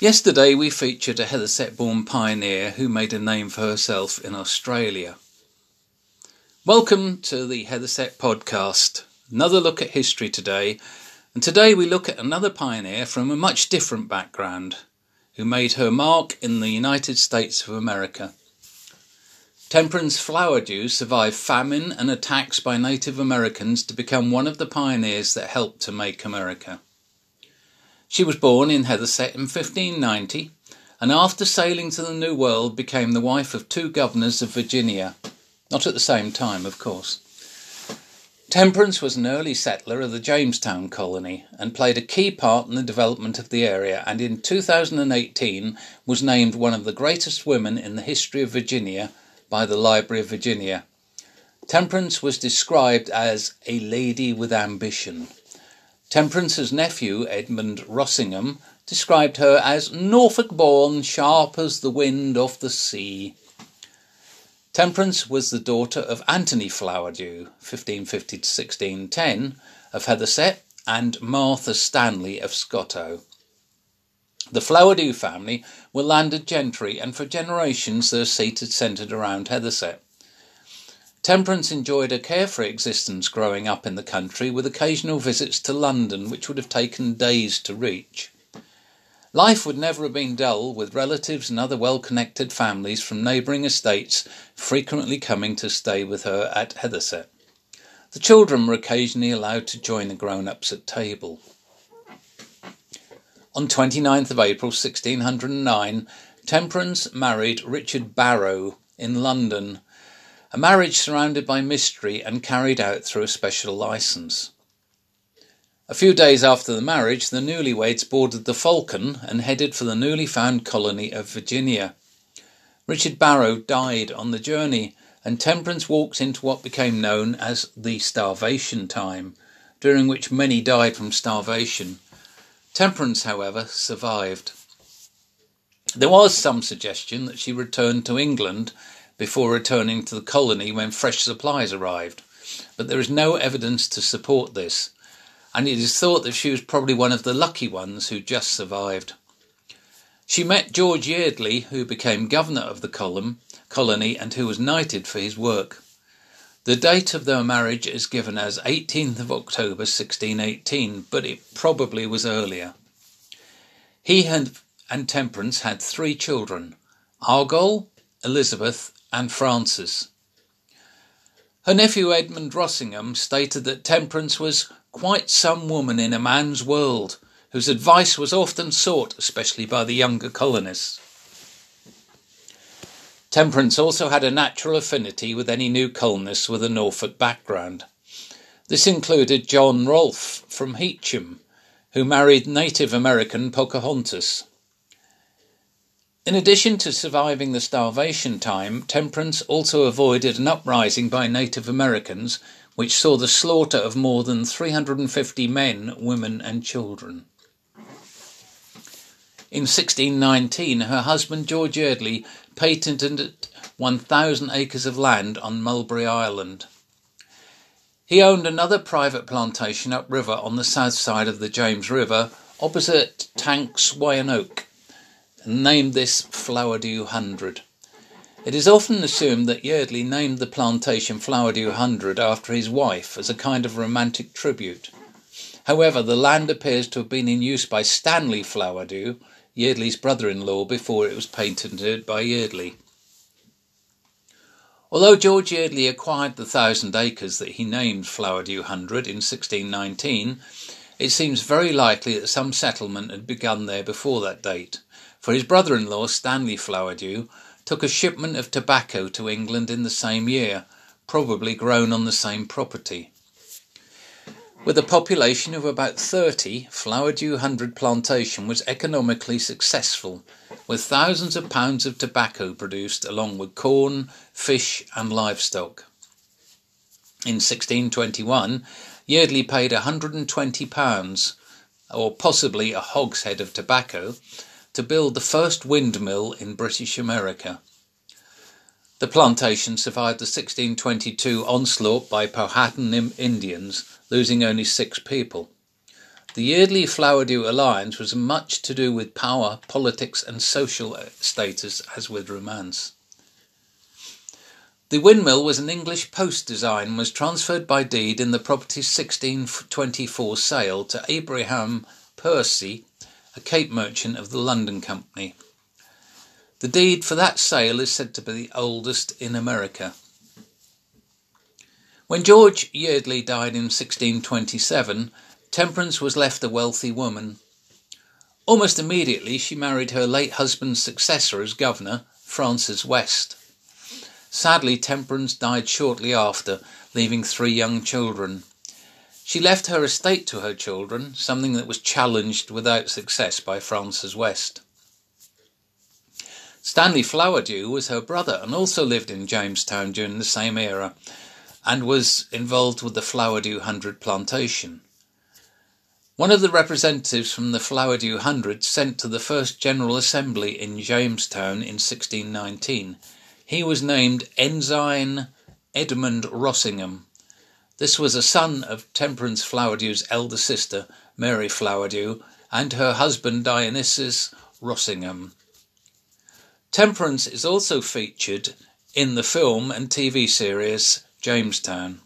Yesterday we featured a Hethersett born pioneer who made a name for herself in Australia. Welcome to the Hethersett podcast. Another look at history today, and today we look at another pioneer from a much different background who made her mark in the United States of America. Temperance Flowerdew survived famine and attacks by Native Americans to become one of the pioneers that helped to make America. She was born in Hethersett in 1590 and after sailing to the New World became the wife of two governors of Virginia. Not at the same time, of course. Temperance was an early settler of the Jamestown colony and played a key part in the development of the area and in 2018 was named one of the greatest women in the history of Virginia by the Library of Virginia. Temperance was described as a lady with ambition. Temperance's nephew, Edmund Rossingham, described her as Norfolk born, sharp as the wind off the sea. Temperance was the daughter of Anthony Flowerdew, (1550 1610) of Hethersett, and Martha Stanley of Scottow. The Flowerdew family were landed gentry, and for generations their seat had centred around Hethersett. Temperance enjoyed a carefree existence growing up in the country, with occasional visits to London, which would have taken days to reach. Life would never have been dull, with relatives and other well connected families from neighbouring estates frequently coming to stay with her at Hethersett. The children were occasionally allowed to join the grown ups at table. On 29th of April 1609, Temperance married Richard Barrow in London a marriage surrounded by mystery and carried out through a special license. A few days after the marriage, the newlyweds boarded the Falcon and headed for the newly found colony of Virginia. Richard Barrow died on the journey, and Temperance walked into what became known as the starvation time, during which many died from starvation. Temperance, however, survived. There was some suggestion that she returned to England before returning to the colony when fresh supplies arrived, but there is no evidence to support this, and it is thought that she was probably one of the lucky ones who just survived. She met George Yeardley, who became governor of the column, colony and who was knighted for his work. The date of their marriage is given as 18th of October 1618, but it probably was earlier. He and Temperance had three children Argall, Elizabeth, and Francis. Her nephew Edmund Rossingham stated that Temperance was quite some woman in a man's world, whose advice was often sought, especially by the younger colonists. Temperance also had a natural affinity with any new colonists with a Norfolk background. This included John Rolfe from Heacham, who married Native American Pocahontas. In addition to surviving the starvation time, Temperance also avoided an uprising by Native Americans which saw the slaughter of more than 350 men, women, and children. In 1619, her husband George Yeardley patented 1,000 acres of land on Mulberry Island. He owned another private plantation upriver on the south side of the James River, opposite Tanks Weyanoke named this Flowerdew Hundred. It is often assumed that Yeardley named the plantation Flowerdew Hundred after his wife as a kind of romantic tribute. However, the land appears to have been in use by Stanley Flowerdew, Yeardley's brother in law, before it was patented by Yeardley. Although George Yeardley acquired the thousand acres that he named Flowerdew Hundred in 1619, it seems very likely that some settlement had begun there before that date for his brother in law, Stanley Flowerdew, took a shipment of tobacco to England in the same year, probably grown on the same property. With a population of about 30, Flowerdew Hundred Plantation was economically successful, with thousands of pounds of tobacco produced along with corn, fish, and livestock. In 1621, Yeardley paid £120, or possibly a hogshead of tobacco, to build the first windmill in British America. The plantation survived the 1622 onslaught by Powhatan Indians, losing only six people. The Yeardley Flowerdew alliance was much to do with power, politics, and social uh, status as with romance. The windmill was an English post design and was transferred by deed in the property's 1624 sale to Abraham Percy, a Cape merchant of the London Company. The deed for that sale is said to be the oldest in America. When George Yeardley died in 1627, Temperance was left a wealthy woman. Almost immediately, she married her late husband's successor as governor, Francis West. Sadly, Temperance died shortly after, leaving three young children. She left her estate to her children, something that was challenged without success by Francis West. Stanley Flowerdew was her brother and also lived in Jamestown during the same era and was involved with the Flowerdew Hundred plantation. One of the representatives from the Flowerdew Hundred sent to the first General Assembly in Jamestown in 1619 he was named Ensign Edmund Rossingham. This was a son of Temperance Flowerdew's elder sister, Mary Flowerdew, and her husband Dionysius Rossingham. Temperance is also featured in the film and TV series Jamestown.